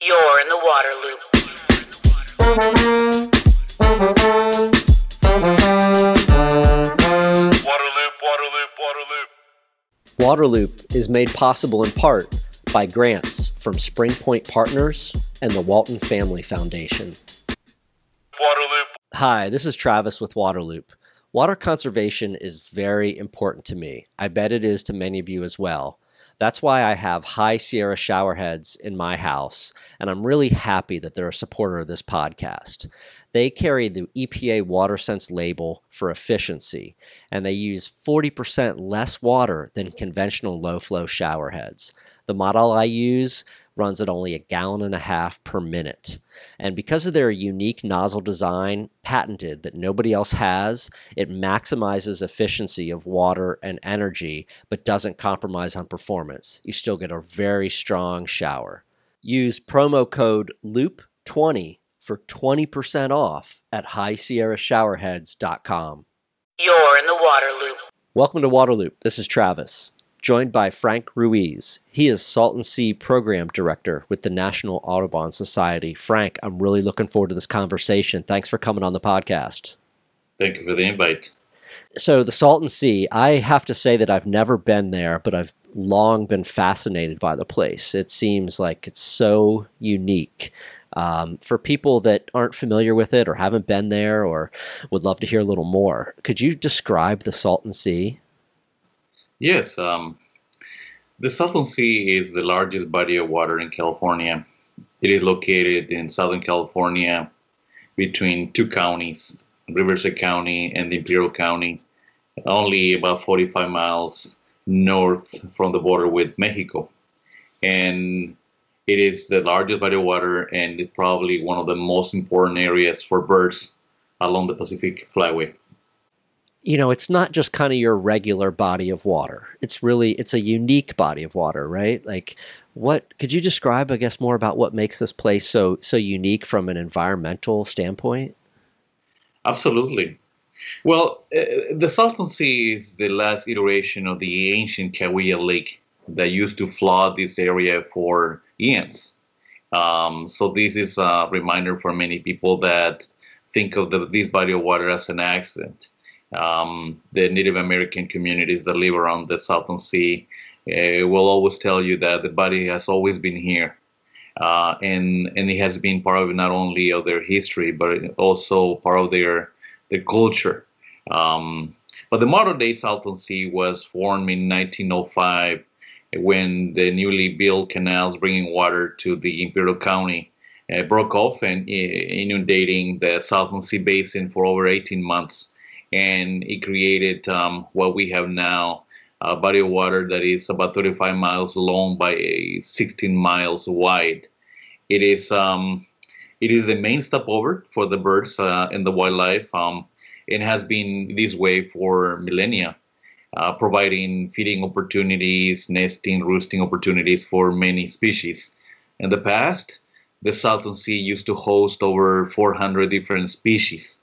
You're in the water loop. Waterloop, Waterloop, Waterloop. Waterloop is made possible in part by grants from Spring Point Partners and the Walton Family Foundation. Waterloop, Hi, this is Travis with Waterloop. Water conservation is very important to me. I bet it is to many of you as well. That's why I have High Sierra showerheads in my house, and I'm really happy that they're a supporter of this podcast. They carry the EPA WaterSense label for efficiency, and they use 40% less water than conventional low flow showerheads. The model I use runs at only a gallon and a half per minute. And because of their unique nozzle design, patented that nobody else has, it maximizes efficiency of water and energy, but doesn't compromise on performance. You still get a very strong shower. Use promo code LOOP20 for 20% off at highsierrashowerheads.com. You're in the water loop. Welcome to Waterloop. This is Travis, joined by Frank Ruiz. He is Salton Sea Program Director with the National Audubon Society. Frank, I'm really looking forward to this conversation. Thanks for coming on the podcast. Thank you for the invite. So, the Salton Sea, I have to say that I've never been there, but I've long been fascinated by the place. It seems like it's so unique. Um, for people that aren't familiar with it or haven't been there or would love to hear a little more, could you describe the Salton Sea? Yes, um, the Salton Sea is the largest body of water in California. It is located in Southern California between two counties, Riverside County and Imperial County, only about 45 miles north from the border with Mexico. And it is the largest body of water and probably one of the most important areas for birds along the Pacific Flyway. You know it's not just kind of your regular body of water it's really it's a unique body of water right like what could you describe i guess more about what makes this place so so unique from an environmental standpoint Absolutely. Well, uh, the Salton Sea is the last iteration of the ancient Cahuilla Lake that used to flood this area for eons. Um, so this is a reminder for many people that think of the, this body of water as an accident. Um, the Native American communities that live around the Salton Sea uh, will always tell you that the body has always been here uh, and and it has been part of not only of their history but also part of their their culture. Um, but the modern day Salton Sea was formed in 1905 when the newly built canals bringing water to the Imperial County uh, broke off and uh, inundating the Salton Sea basin for over 18 months, and it created um, what we have now a body of water that is about 35 miles long by 16 miles wide. It is um, it is the main stopover for the birds uh, and the wildlife. Um, it has been this way for millennia, uh, providing feeding opportunities, nesting, roosting opportunities for many species. In the past, the Salton Sea used to host over 400 different species.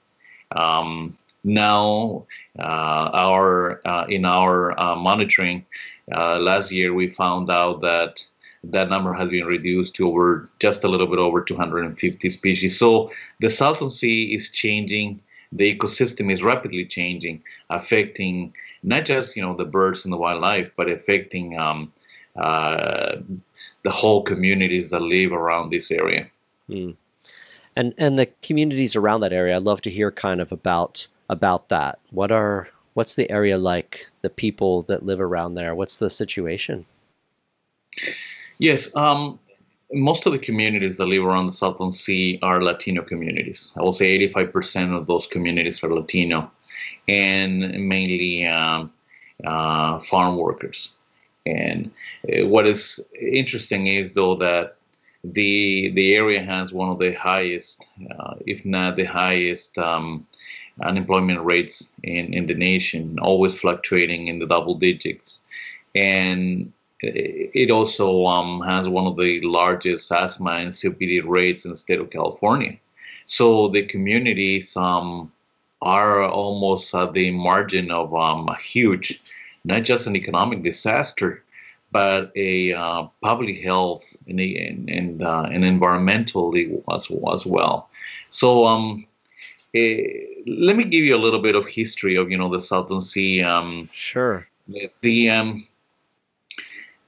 Um, now, uh, our uh, in our uh, monitoring last year, we found out that that number has been reduced to over just a little bit over 250 species. So the Salton Sea is changing. The ecosystem is rapidly changing, affecting not just you know the birds and the wildlife, but affecting um, uh, the whole communities that live around this area. Mm. and and the communities around that area i'd love to hear kind of about about that what are what's the area like the people that live around there what's the situation Yes, um, most of the communities that live around the Salton Sea are Latino communities. I will say 85% of those communities are Latino, and mainly um, uh, farm workers. And uh, what is interesting is though that the the area has one of the highest, uh, if not the highest, um, unemployment rates in, in the nation, always fluctuating in the double digits. And it also um, has one of the largest asthma and COPD rates in the state of California. So the communities um, are almost at the margin of um, a huge, not just an economic disaster, but a uh, public health and and uh, and environmentally as, as well. So um, let me give you a little bit of history of you know the Salton Sea. Um, Sure. the the, um,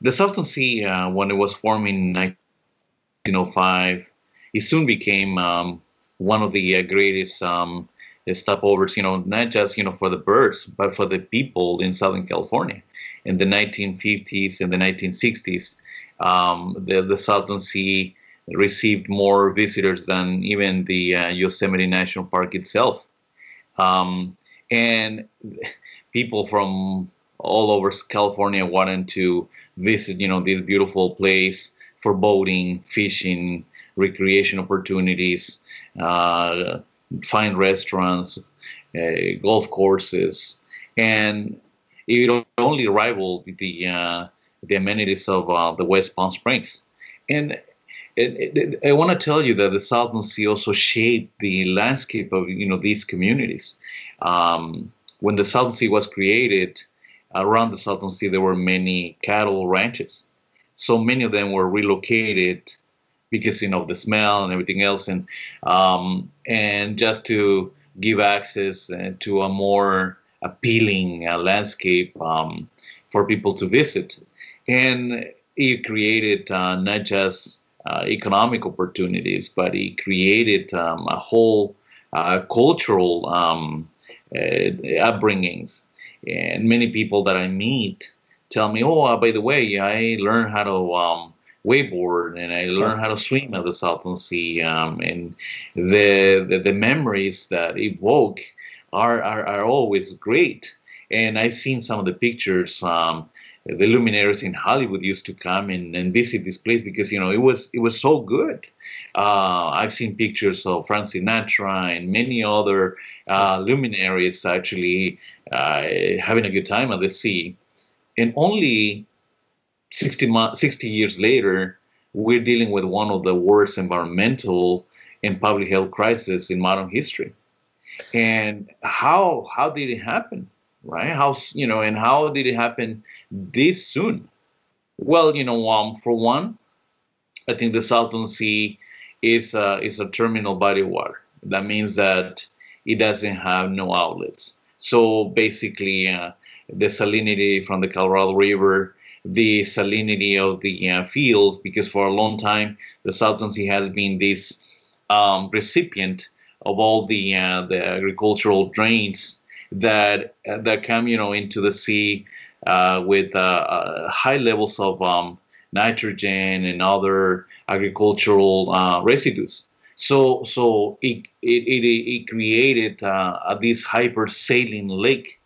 the Salton Sea uh, when it was formed in 1905, it soon became um, one of the uh, greatest um, stopovers. You know, not just you know for the birds, but for the people in Southern California. In the 1950s and the 1960s, um, the the Salton Sea received more visitors than even the uh, Yosemite National Park itself. Um, and people from all over California wanted to visit, you know, this beautiful place for boating, fishing, recreation opportunities, uh, fine restaurants, uh, golf courses, and it only rivaled the uh, the amenities of uh, the West Palm Springs. And it, it, I want to tell you that the Salton Sea also shaped the landscape of you know these communities. Um, when the Salton Sea was created, around the Salton Sea there were many cattle ranches. So many of them were relocated because you know the smell and everything else, and um, and just to give access uh, to a more appealing uh, landscape um, for people to visit, and it created uh, not just uh, economic opportunities, but he created um, a whole uh, cultural um, uh, upbringings. And many people that I meet tell me, "Oh, by the way, I learned how to um, wakeboard and I learned how to swim at the Salton Sea." Um, and the, the the memories that evoke are, are are always great. And I've seen some of the pictures. Um, the luminaries in Hollywood used to come and, and visit this place because you know it was it was so good. Uh, I've seen pictures of Frank Sinatra and many other uh, luminaries actually uh, having a good time at the sea, and only 60, mo- 60 years later, we're dealing with one of the worst environmental and public health crises in modern history. And how how did it happen? Right? How you know, and how did it happen this soon? Well, you know, um, for one, I think the Salton Sea is a, is a terminal body of water. That means that it doesn't have no outlets. So basically, uh, the salinity from the Colorado River, the salinity of the uh, fields, because for a long time the Salton Sea has been this um, recipient of all the uh, the agricultural drains that that come, you know, into the sea uh, with uh, uh, high levels of um, nitrogen and other agricultural uh, residues. So, so it it, it, it created uh, this hypersaline lake,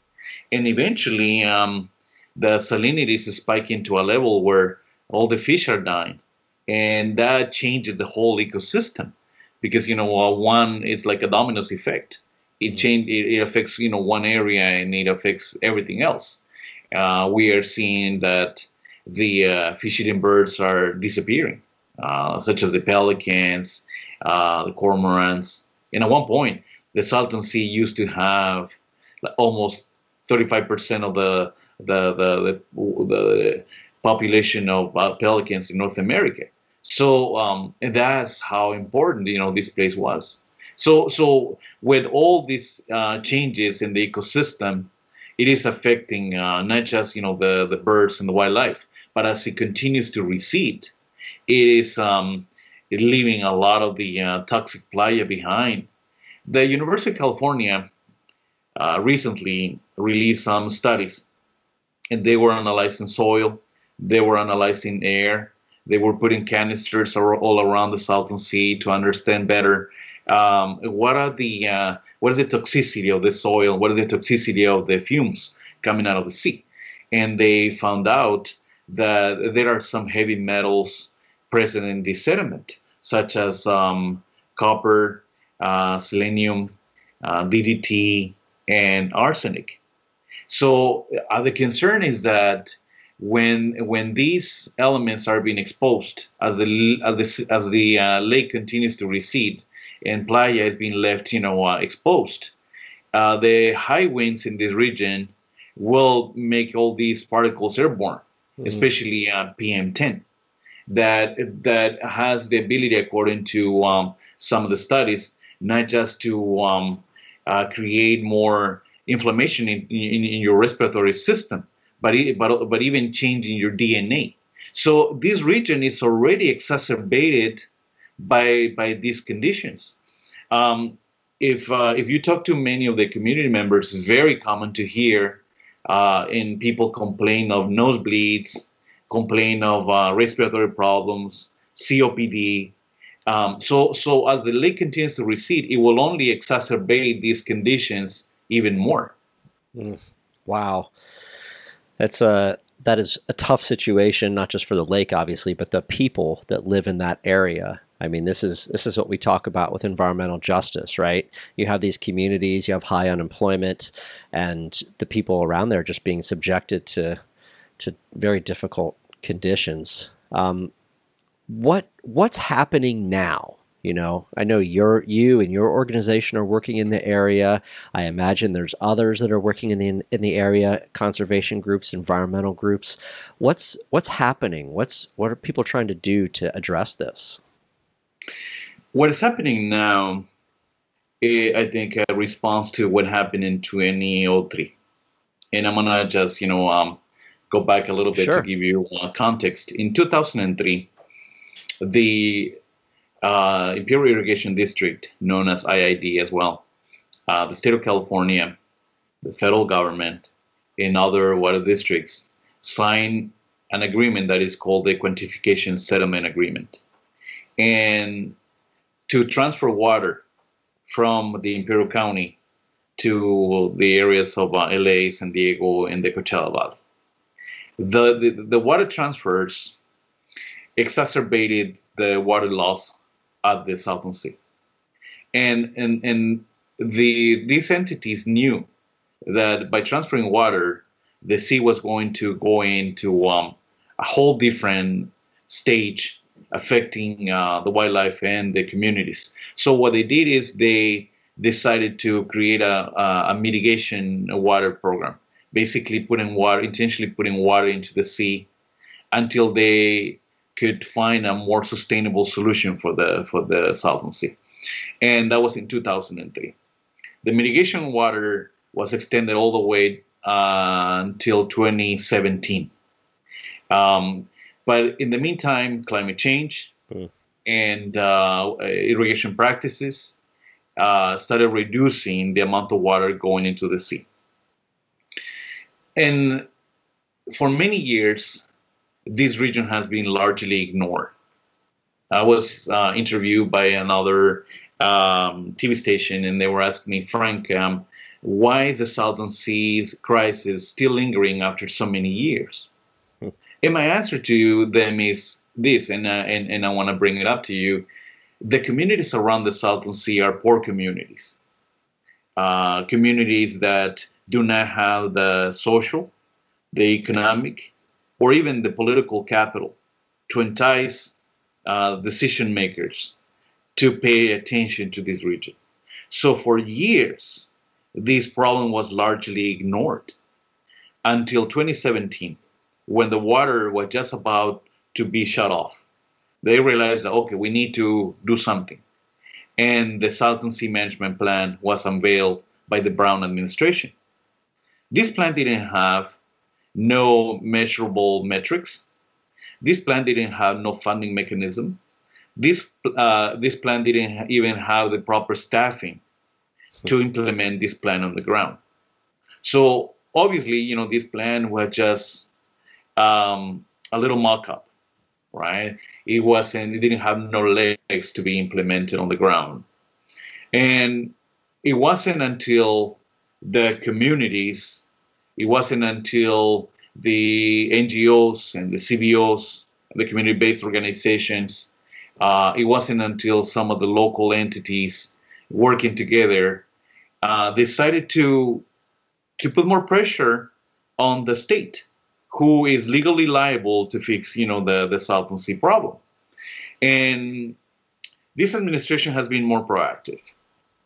and eventually um, the salinity is spiking to a level where all the fish are dying, and that changes the whole ecosystem because you know uh, one is like a dominoes effect. It change it, it affects you know one area and it affects everything else. Uh, we are seeing that the uh, fish-eating birds are disappearing, uh, such as the pelicans, uh, the cormorants. And at one point, the Salton Sea used to have almost 35% of the the the, the, the population of uh, pelicans in North America. So um, that's how important you know this place was. So so with all these uh, changes in the ecosystem, it is affecting uh, not just you know the the birds and the wildlife, but as it continues to recede, it is um, leaving a lot of the uh, toxic playa behind. The University of California uh, recently released some studies, and they were analyzing soil, they were analyzing air, they were putting canisters all around the Salton Sea to understand better um, what are the uh, what is the toxicity of the soil, what is the toxicity of the fumes coming out of the sea, and they found out that there are some heavy metals present in the sediment, such as um, copper, uh, selenium, uh, DDT, and arsenic. So uh, the concern is that when when these elements are being exposed as the as the, as the uh, lake continues to recede and playa is being left you know uh, exposed. Uh, the high winds in this region will make all these particles airborne especially uh, PM10, that that has the ability, according to um, some of the studies, not just to um, uh, create more inflammation in, in, in, your respiratory system, but, but but even changing your DNA. So this region is already exacerbated by by these conditions. Um, if uh, if you talk to many of the community members, it's very common to hear uh, in people complain of nosebleeds, complain of uh, respiratory problems, COPD. Um, so so as the lake continues to recede, it will only exacerbate these conditions even more. Mm, wow, that's a that is a tough situation, not just for the lake, obviously, but the people that live in that area. I mean, this is this is what we talk about with environmental justice, right? You have these communities, you have high unemployment, and the people around there just being subjected to to very difficult conditions. Um, what what's happening now? You know, I know you're you and your organization are working in the area. I imagine there's others that are working in the in the area, conservation groups, environmental groups. What's what's happening? What's what are people trying to do to address this? What is happening now, eh, I think, a response to what happened in 2003. And I'm gonna just, you know, um, go back a little bit sure. to give you uh, context. In 2003, the uh, Imperial Irrigation District, known as IID as well, uh, the state of California, the federal government, and other water districts signed an agreement that is called the Quantification Settlement Agreement. And to transfer water from the Imperial County to the areas of uh, LA, San Diego, and the Coachella Valley. The, the, the water transfers exacerbated the water loss at the Salton Sea. And, and, and the, these entities knew that by transferring water, the sea was going to go into um, a whole different stage affecting uh, the wildlife and the communities. So what they did is they decided to create a, a, mitigation water program, basically putting water, intentionally putting water into the sea until they could find a more sustainable solution for the for the Salton Sea, and that was in 2003. The mitigation water was extended all the way uh, until 2017. Um, but in the meantime, climate change mm. and uh, irrigation practices uh, started reducing the amount of water going into the sea. And for many years, this region has been largely ignored. I was uh, interviewed by another um, TV station, and they were asking me, Frank, um, why is the Salton Sea's crisis still lingering after so many years? And my answer to them is this, and, uh, and, and I want to bring it up to you. The communities around the Salton Sea are poor communities, uh, communities that do not have the social, the economic, or even the political capital to entice uh, decision makers to pay attention to this region. So for years, this problem was largely ignored until 2017, when the water was just about to be shut off. They realized that, okay, we need to do something. And the Salton Sea Management Plan was unveiled by the Brown administration. This plan didn't have no measurable metrics. This plan didn't have no funding mechanism. This uh, this plan didn't even have the proper staffing to implement this plan on the ground. So obviously, you know, this plan was just um, a little mock-up, right? It wasn't. It didn't have no legs to be implemented on the ground, and it wasn't until the communities it wasn't until the NGOs and the CBOs, the community-based organizations, uh, it wasn't until some of the local entities working together uh, decided to to put more pressure on the state, who is legally liable to fix, you know, the the Salton Sea problem. And this administration has been more proactive.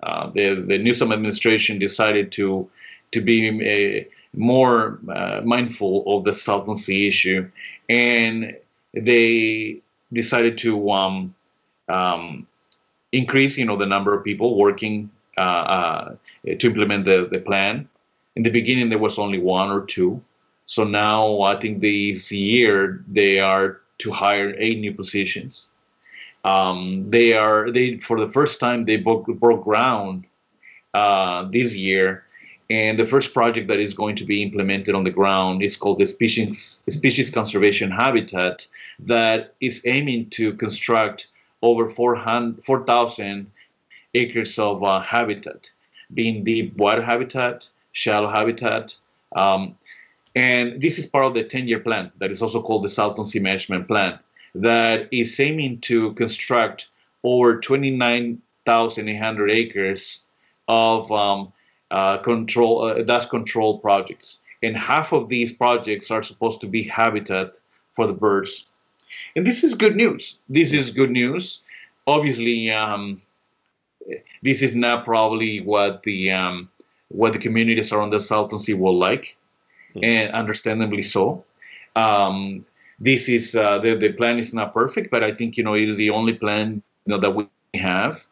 Uh, the the Newsom administration decided to to be a, more uh, mindful of the Salton Sea issue, and they decided to um, um, increase, you know, the number of people working uh, uh, to implement the, the plan. In the beginning, there was only one or two. So now I think this year they are to hire eight new positions. Um, they are they for the first time they broke, broke ground uh, this year, and the first project that is going to be implemented on the ground is called the species species conservation habitat that is aiming to construct over 4,000 acres of uh, habitat, being deep water habitat, shallow habitat. Um, and this is part of the 10 year plan that is also called the Salton Sea Management Plan that is aiming to construct over 29,800 acres of um, uh, control uh, dust control projects. And half of these projects are supposed to be habitat for the birds. And this is good news. This is good news. Obviously, um, this is not probably what the um, what the communities around the Salton Sea will like, and understandably so. Um, this is uh, the the plan is not perfect, but I think you know it is the only plan you know that we have,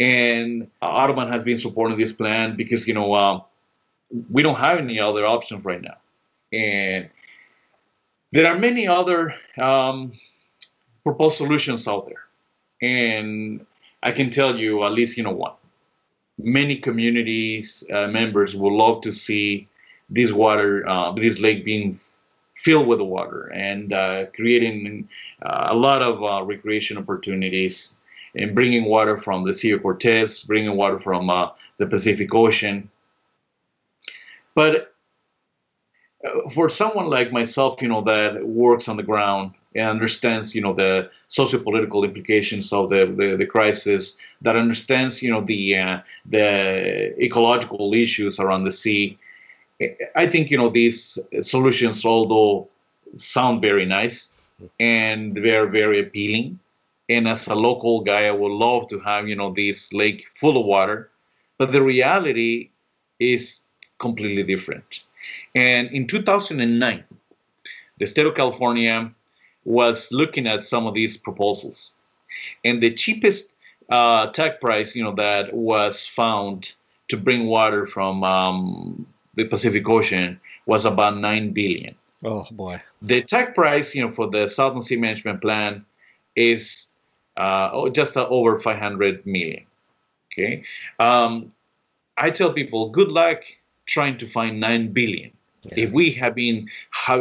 and Audubon has been supporting this plan because you know uh, we don't have any other options right now, and there are many other um, proposed solutions out there, and I can tell you at least you know one. Many communities uh, members would love to see this water, uh, this lake being filled with water and uh, creating uh, a lot of uh, recreation opportunities and bringing water from the Sea of Cortez, bringing water from uh, the Pacific Ocean. But for someone like myself, you know, that works on the ground and understands, you know, the socio-political implications of the, the, the crisis, that understands, you know, the uh, the ecological issues around the sea. I think, you know, these solutions, although sound very nice and they're very appealing, and as a local guy, I would love to have, you know, this lake full of water, but the reality is completely different. And in 2009, the state of California was looking at some of these proposals, and the cheapest uh, tag price, you know, that was found to bring water from um, the Pacific Ocean was about nine billion. Oh boy! The tag price, you know, for the Salton Sea Management Plan is uh, just uh, over 500 million. Okay, um, I tell people, good luck trying to find nine billion. Yeah. If we have been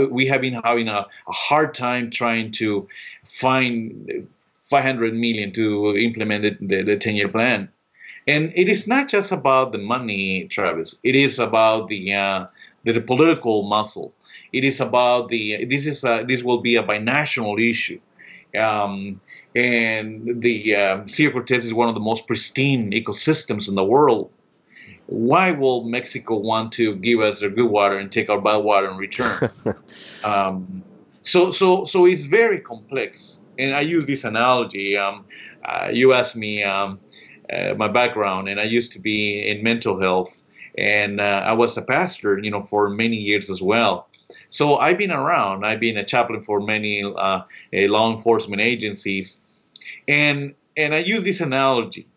we have been having a, a hard time trying to find 500 million to implement the, the 10 year plan. And it is not just about the money, Travis. It is about the uh, the, the, political muscle. It is about the this is a, this will be a binational issue. Um, and the Sea of Cortez is one of the most pristine ecosystems in the world why will Mexico want to give us their good water and take our bad water in return? um, so, so, so it's very complex. And I use this analogy. Um, uh, you asked me um, uh, my background, and I used to be in mental health, and uh, I was a pastor, you know, for many years as well. So I've been around. I've been a chaplain for many uh, law enforcement agencies, and and I use this analogy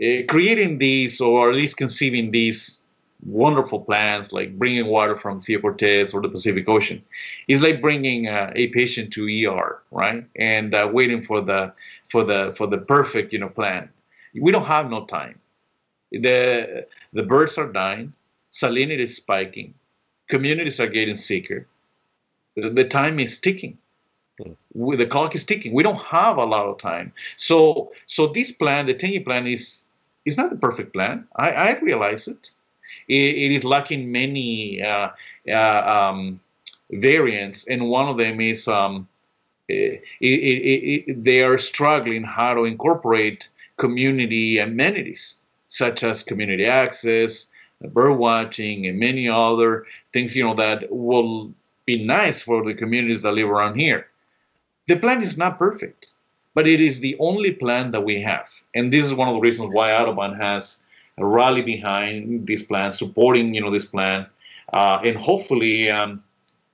uh, creating these or at least conceiving these wonderful plans like bringing water from Sea Cortez or the Pacific Ocean is like bringing uh, a patient to ER, right? And uh, waiting for the for the for the perfect you know plan. We don't have no time. The the birds are dying, salinity is spiking, communities are getting sicker. The, the time is ticking. Hmm. The clock is ticking. We don't have a lot of time. So so this plan, the 10-year plan, is is not the perfect plan. I, I realize it. it. it is lacking many uh, uh, um, variants, and one of them is um, it, it, they are struggling how to incorporate community amenities such as community access, bird watching, and many other things. You know that will be nice for the communities that live around here. The plan is not perfect but it is the only plan that we have. And this is one of the reasons why Audubon has rally behind this plan, supporting you know this plan. uh, and hopefully um,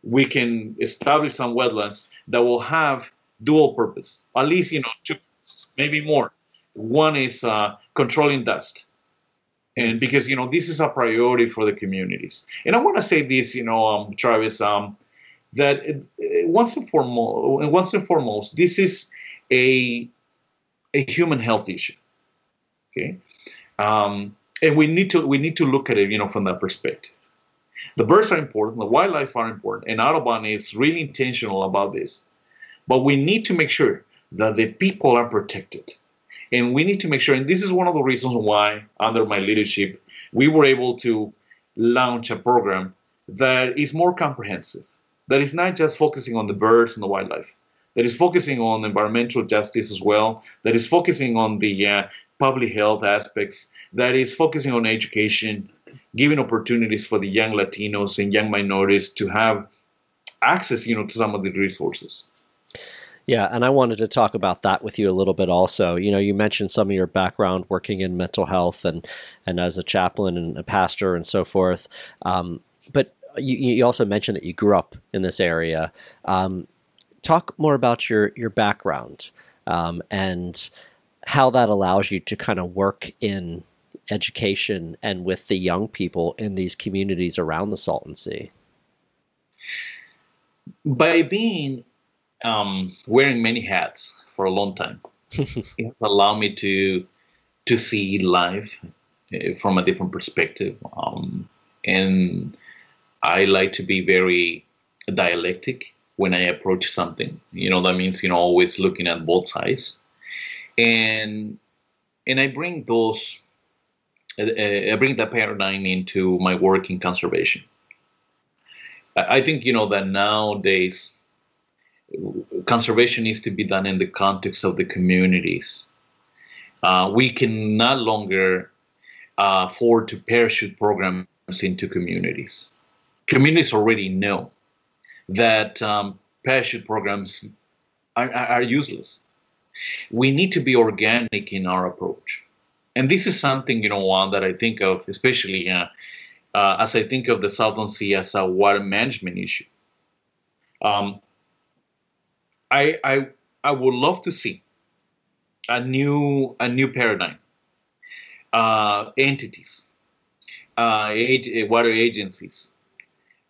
we can establish some wetlands that will have dual purpose, at least you know two, maybe more. One is uh, controlling dust, and because you know this is a priority for the communities. And I want to say this, you know, um, Travis, um, that uh, once and foremost, once and foremost, this is a a human health issue. Okay, um, and we need to we need to look at it, you know, from that perspective. The birds are important, the wildlife are important, and Audubon is really intentional about this. But we need to make sure that the people are protected. And we need to make sure, and this is one of the reasons why, under my leadership, we were able to launch a program that is more comprehensive, that is not just focusing on the birds and the wildlife, that is focusing on environmental justice as well, that is focusing on the uh, public health aspects, that is focusing on education, giving opportunities for the young Latinos and young minorities to have access, you know, to some of the resources. Yeah, and I wanted to talk about that with you a little bit also. You know, you mentioned some of your background working in mental health and and as a chaplain and a pastor and so forth. Um, but you, you, also mentioned that you grew up in this area. Um, talk more about your your background um, and how that allows you to kind of work in education and with the young people in these communities around the Salton Sea? By being um, wearing many hats for a long time, it has allowed me to to see life uh, from a different perspective. Um, and I like to be very dialectic when I approach something. You know, that means you know always looking at both sides, and and I bring those I bring that paradigm into my work in conservation. I think you know that nowadays conservation needs to be done in the context of the communities. Uh, we can no longer uh, afford to parachute programs into communities. Communities already know that um, parachute programs are, are useless. We need to be organic in our approach and this is something you know one that I think of, especially uh, uh, as I think of the Salton Sea as a water management issue. Um, I, I I would love to see a new a new paradigm, uh, entities, uh, age, water agencies,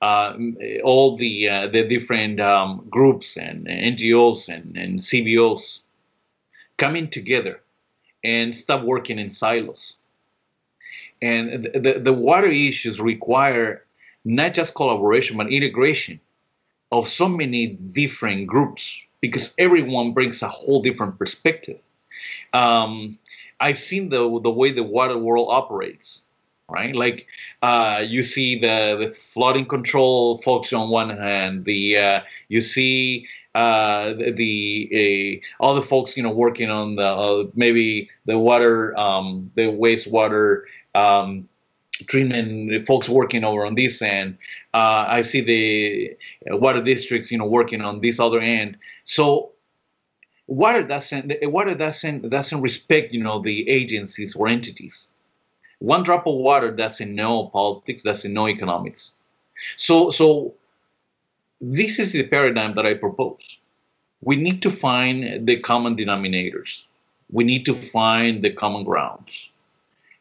uh, all the uh, the different um, groups and NGOs and, and CBOs coming together and stop working in silos. And the, the water issues require not just collaboration, but integration of so many different groups because everyone brings a whole different perspective. Um, I've seen the the way the water world operates, right? Like uh, you see the the flooding control folks on one hand, the uh, you see uh, the all the folks you know working on the uh, maybe the water um, the wastewater um, treatment folks working over on this end uh, I see the water districts you know working on this other end so water doesn't water doesn't doesn't respect you know the agencies or entities one drop of water doesn't know politics doesn't know economics so so this is the paradigm that I propose. We need to find the common denominators. We need to find the common grounds.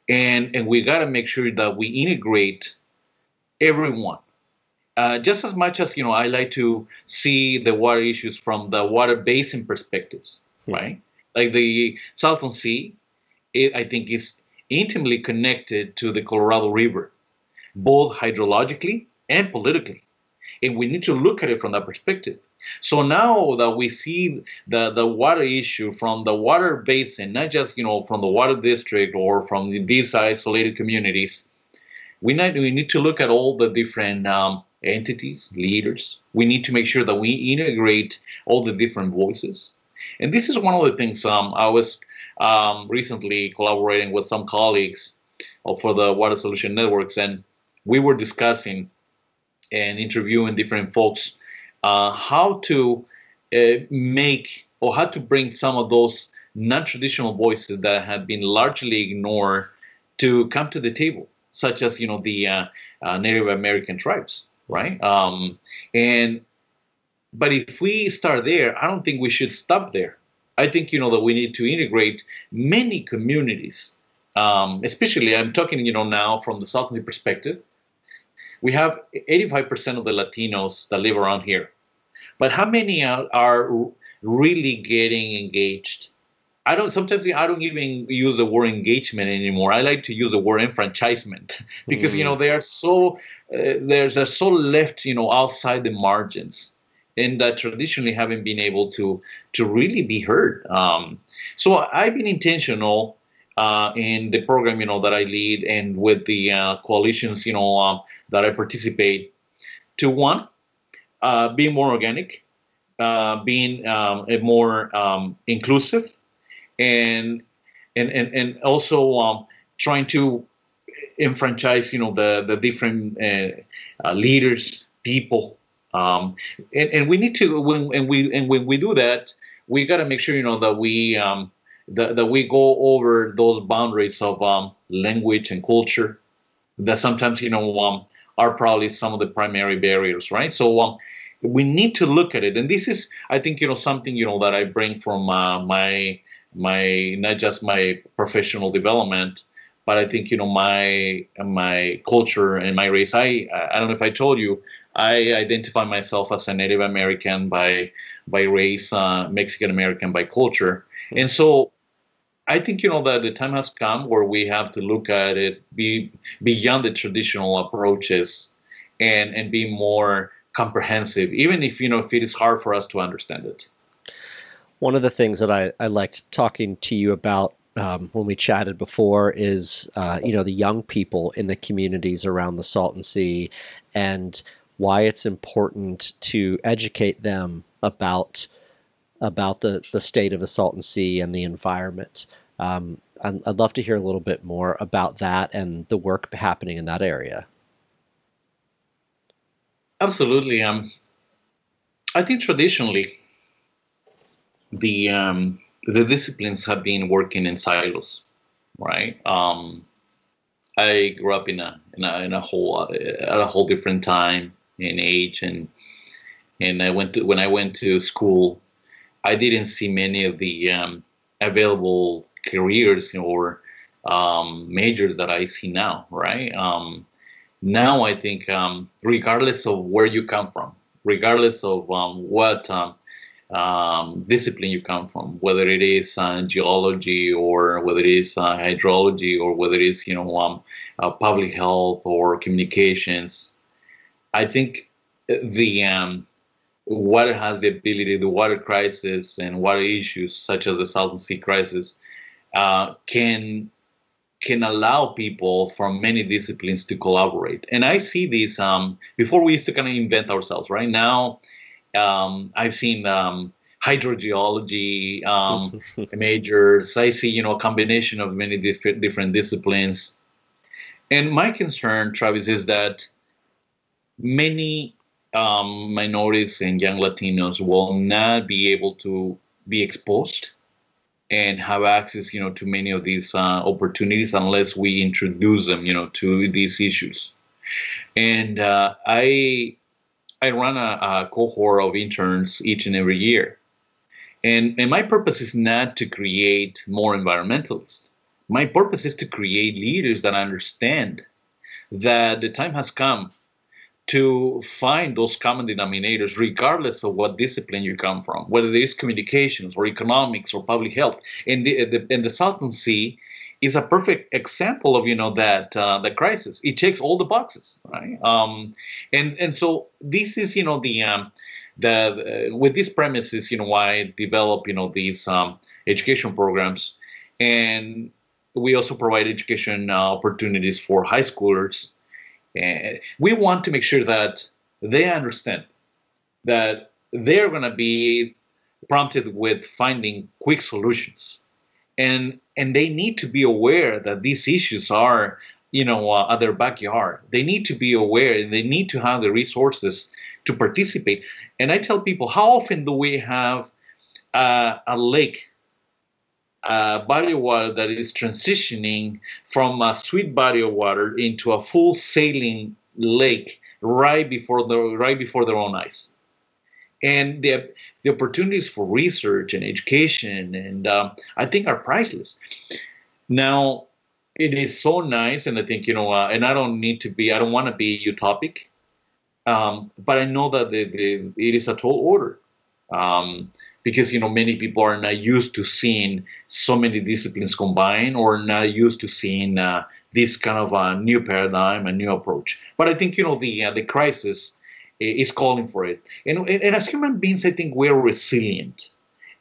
And, and we got to make sure that we integrate everyone. Uh, just as much as, you know, I like to see the water issues from the water basin perspectives, hmm. right? Like the Salton Sea, it, I think is intimately connected to the Colorado River, both hydrologically and politically and we need to look at it from that perspective. So now that we see the, the water issue from the water basin, not just you know from the water district or from these isolated communities, we need we need to look at all the different um, entities, leaders. We need to make sure that we integrate all the different voices. And this is one of the things um, I was um, recently collaborating with some colleagues for the Water Solution Networks, and we were discussing and interviewing different folks uh, how to uh, make or how to bring some of those non-traditional voices that have been largely ignored to come to the table such as you know the uh, uh, Native American tribes, right? Um, and but if we start there, I don't think we should stop there. I think you know that we need to integrate many communities, um, especially I'm talking you know now from the Sea perspective. We have 85% of the Latinos that live around here, but how many are, are really getting engaged? I don't sometimes I don't even use the word engagement anymore. I like to use the word enfranchisement because mm. you know they are so uh, they're, they're so left you know outside the margins and that traditionally haven't been able to to really be heard. Um, so I've been intentional uh, in the program, you know, that I lead and with the uh, coalitions, you know, um, that I participate. To one, uh, being more organic, uh, being um, more um, inclusive, and and and and also um, trying to enfranchise, you know, the the different uh, uh, leaders, people um, and, and we need to when and we and when we do that, we got to make sure you know that we um, that, that we go over those boundaries of um, language and culture that sometimes you know um, are probably some of the primary barriers, right? So um, we need to look at it, and this is I think you know something you know that I bring from uh, my my not just my professional development but I think you know my my culture and my race. I I don't know if I told you I identify myself as a Native American by by race, uh, Mexican American by culture, and so I think you know that the time has come where we have to look at it be beyond the traditional approaches and and be more comprehensive, even if you know if it is hard for us to understand it. One of the things that I, I liked talking to you about um, when we chatted before is uh, you know the young people in the communities around the Salton Sea and why it's important to educate them about about the, the state of the Salton Sea and the environment. Um, I'd, love to hear a little bit more about that and the work happening in that area. Absolutely. Um, I think traditionally the um, the disciplines have been working in silos, right? Um, I grew up in a in a, in a whole at a whole different time in age and and I went to when I went to school, I didn't see many of the um, available careers or um, majors that I see now. Right um, now, I think um, regardless of where you come from, regardless of um, what um, discipline you come from, whether it is uh, geology or whether it is uh, hydrology or whether it is you know uh, public health or communications I think the water has the ability, the water crisis and water issues such as the Salton Sea crisis uh, can can allow people from many disciplines to collaborate. And I see this um, before we used to kind of invent ourselves. Right now, um, I've seen um, hydrogeology um, majors. I see you know a combination of many different different disciplines. And my concern, Travis, is that many um, minorities and young Latinos will not be able to be exposed and have access, you know, to many of these uh, opportunities unless we introduce them, you know, to these issues. And uh, I I run a, a, cohort of interns each and every year, and and my purpose is not to create more environmentalists. My purpose is to create leaders that understand that the time has come to find those common denominators, regardless of what discipline you come from, whether it is communications or economics or public health. And the, the, and the Salton Sea is a perfect example of you know that uh, the crisis. It checks all the boxes, right? Um, and and so this is you know the um, the uh, with these premises, you know, why I develop you know these um, education programs, and we also provide education uh, opportunities for high schoolers and we want to make sure that they understand that they're going to be prompted with finding quick solutions. And, and they need to be aware that these issues are, you know, uh, at their backyard. They need to be aware and they need to have the resources to participate. And I tell people, how often do we have uh, a lake body of water that is transitioning from a sweet body of water into a full saline lake right before the right before their own eyes. And the, the opportunities for research and education and um, i think are priceless. Now it is so nice and i think you know uh, and i don't need to be i don't want to be utopic um, but i know that the, the, it is a tall order. Um, because you know many people are not used to seeing so many disciplines combined or not used to seeing uh, this kind of a new paradigm a new approach but i think you know the uh, the crisis is calling for it. And, and as human beings, I think we're resilient.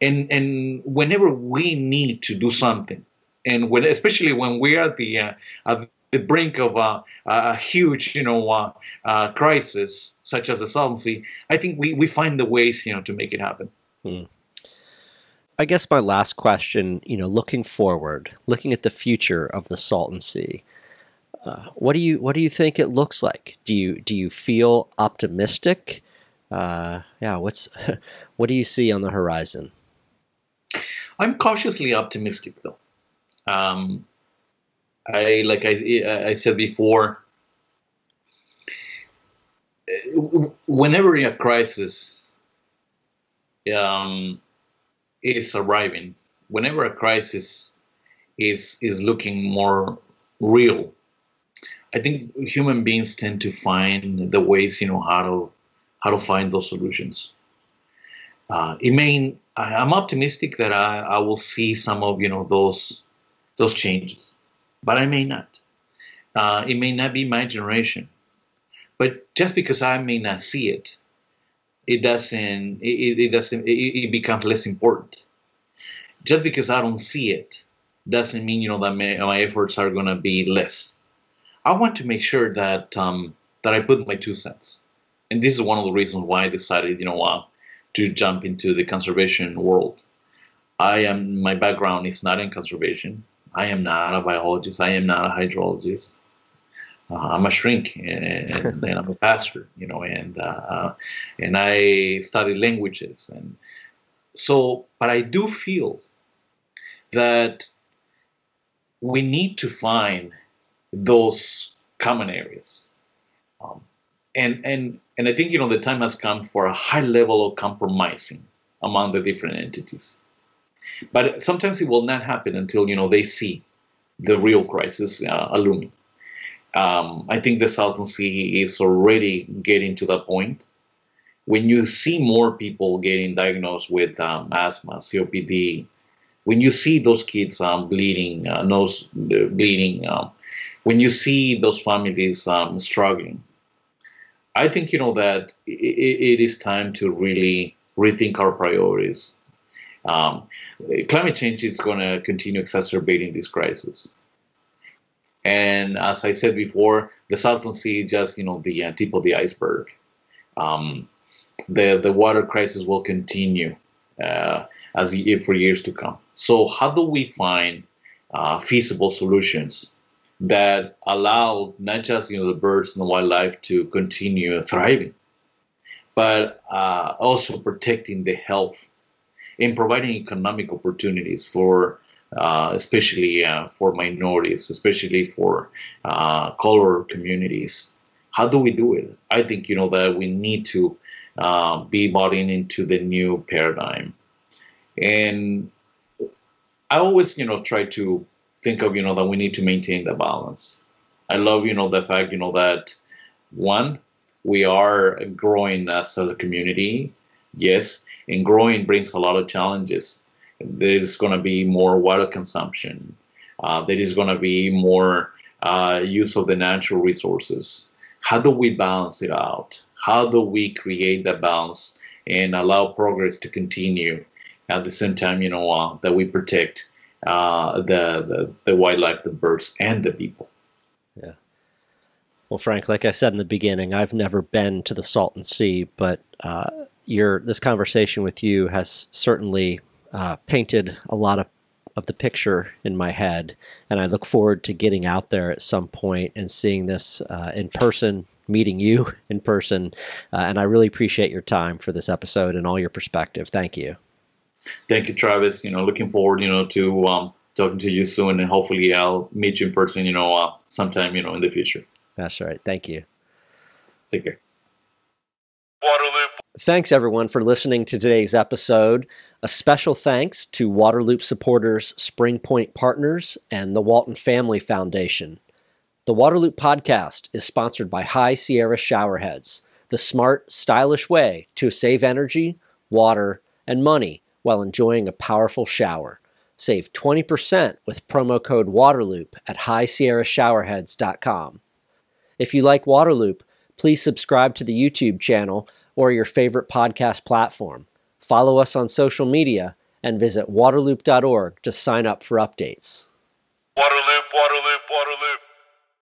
And, and whenever we need to do something, and when, especially when we are at the, uh, at the brink of a, a huge, you know, uh, uh, crisis such as the Sea, I think we, we find the ways, you know, to make it happen. Hmm. I guess my last question, you know, looking forward, looking at the future of the Salton Sea, uh, what do you what do you think it looks like? Do you do you feel optimistic? Uh, yeah, what's what do you see on the horizon? I'm cautiously optimistic, though. Um, I like I I said before. Whenever a crisis um, is arriving, whenever a crisis is is looking more real I think human beings tend to find the ways, you know, how to how to find those solutions. Uh, it may. I'm optimistic that I, I will see some of you know those those changes, but I may not. Uh, it may not be my generation, but just because I may not see it, it doesn't. It, it doesn't. It, it becomes less important. Just because I don't see it doesn't mean you know that my, my efforts are going to be less I want to make sure that um, that I put my two cents, and this is one of the reasons why I decided, you know, uh, to jump into the conservation world. I am my background is not in conservation. I am not a biologist. I am not a hydrologist. Uh, I'm a shrink and, and, I'm a pastor, you know, and uh, and I study languages and so. But I do feel that we need to find those common areas. Um, and and and I think you know the time has come for a high level of compromising among the different entities. But sometimes it will not happen until you know they see the real crisis uh, looming. Um, I think the Salton Sea is already getting to that point. When you see more people getting diagnosed with um, asthma, COPD, when you see those kids um, bleeding, uh, nose uh, bleeding, um, when you see those families um, struggling, I think you know that it, it is time to really rethink our priorities. Um, climate change is going to continue exacerbating this crisis. And as I said before, the Salton Sea just you know the uh, tip of the iceberg. Um, the the water crisis will continue uh, as for years to come. So how do we find uh, feasible solutions that allow not just you know the birds and the wildlife to continue thriving, but uh, also protecting the health and providing economic opportunities for uh, especially uh, for minorities, especially for uh, color communities. How do we do it? I think you know that we need to uh, be bought in into the new paradigm, and I always you know try to think of you know that we need to maintain the balance. I love you know the fact you know that one we are growing as a community, yes, and growing brings a lot of challenges. There is going to be more water consumption. Uh, there is going to be more uh, use of the natural resources. How do we balance it out? How do we create that balance and allow progress to continue at the same time, you know, uh, that we protect uh, the, the the wildlife, the birds, and the people. Yeah. Well, Frank, like I said in the beginning, I've never been to the Salton Sea, but uh, your this conversation with you has certainly uh, painted a lot of of the picture in my head, and I look forward to getting out there at some point and seeing this uh, in person, meeting you in person. Uh, and I really appreciate your time for this episode and all your perspective. Thank you. Thank you, Travis. You know, looking forward, you know, to um, talking to you soon, and hopefully I'll meet you in person, you know, uh, sometime, you know, in the future. That's right. Thank you. Take care. Waterloop. Thanks, everyone, for listening to today's episode. A special thanks to Waterloop supporters Spring Point Partners and the Walton Family Foundation. The Waterloop podcast is sponsored by High Sierra Showerheads, the smart, stylish way to save energy, water, and money while enjoying a powerful shower. Save 20% with promo code WATERLOOP at highsierrashowerheads.com. If you like Waterloop, please subscribe to the YouTube channel or your favorite podcast platform. Follow us on social media and visit waterloop.org to sign up for updates. Waterloop, Waterloop, Waterloop.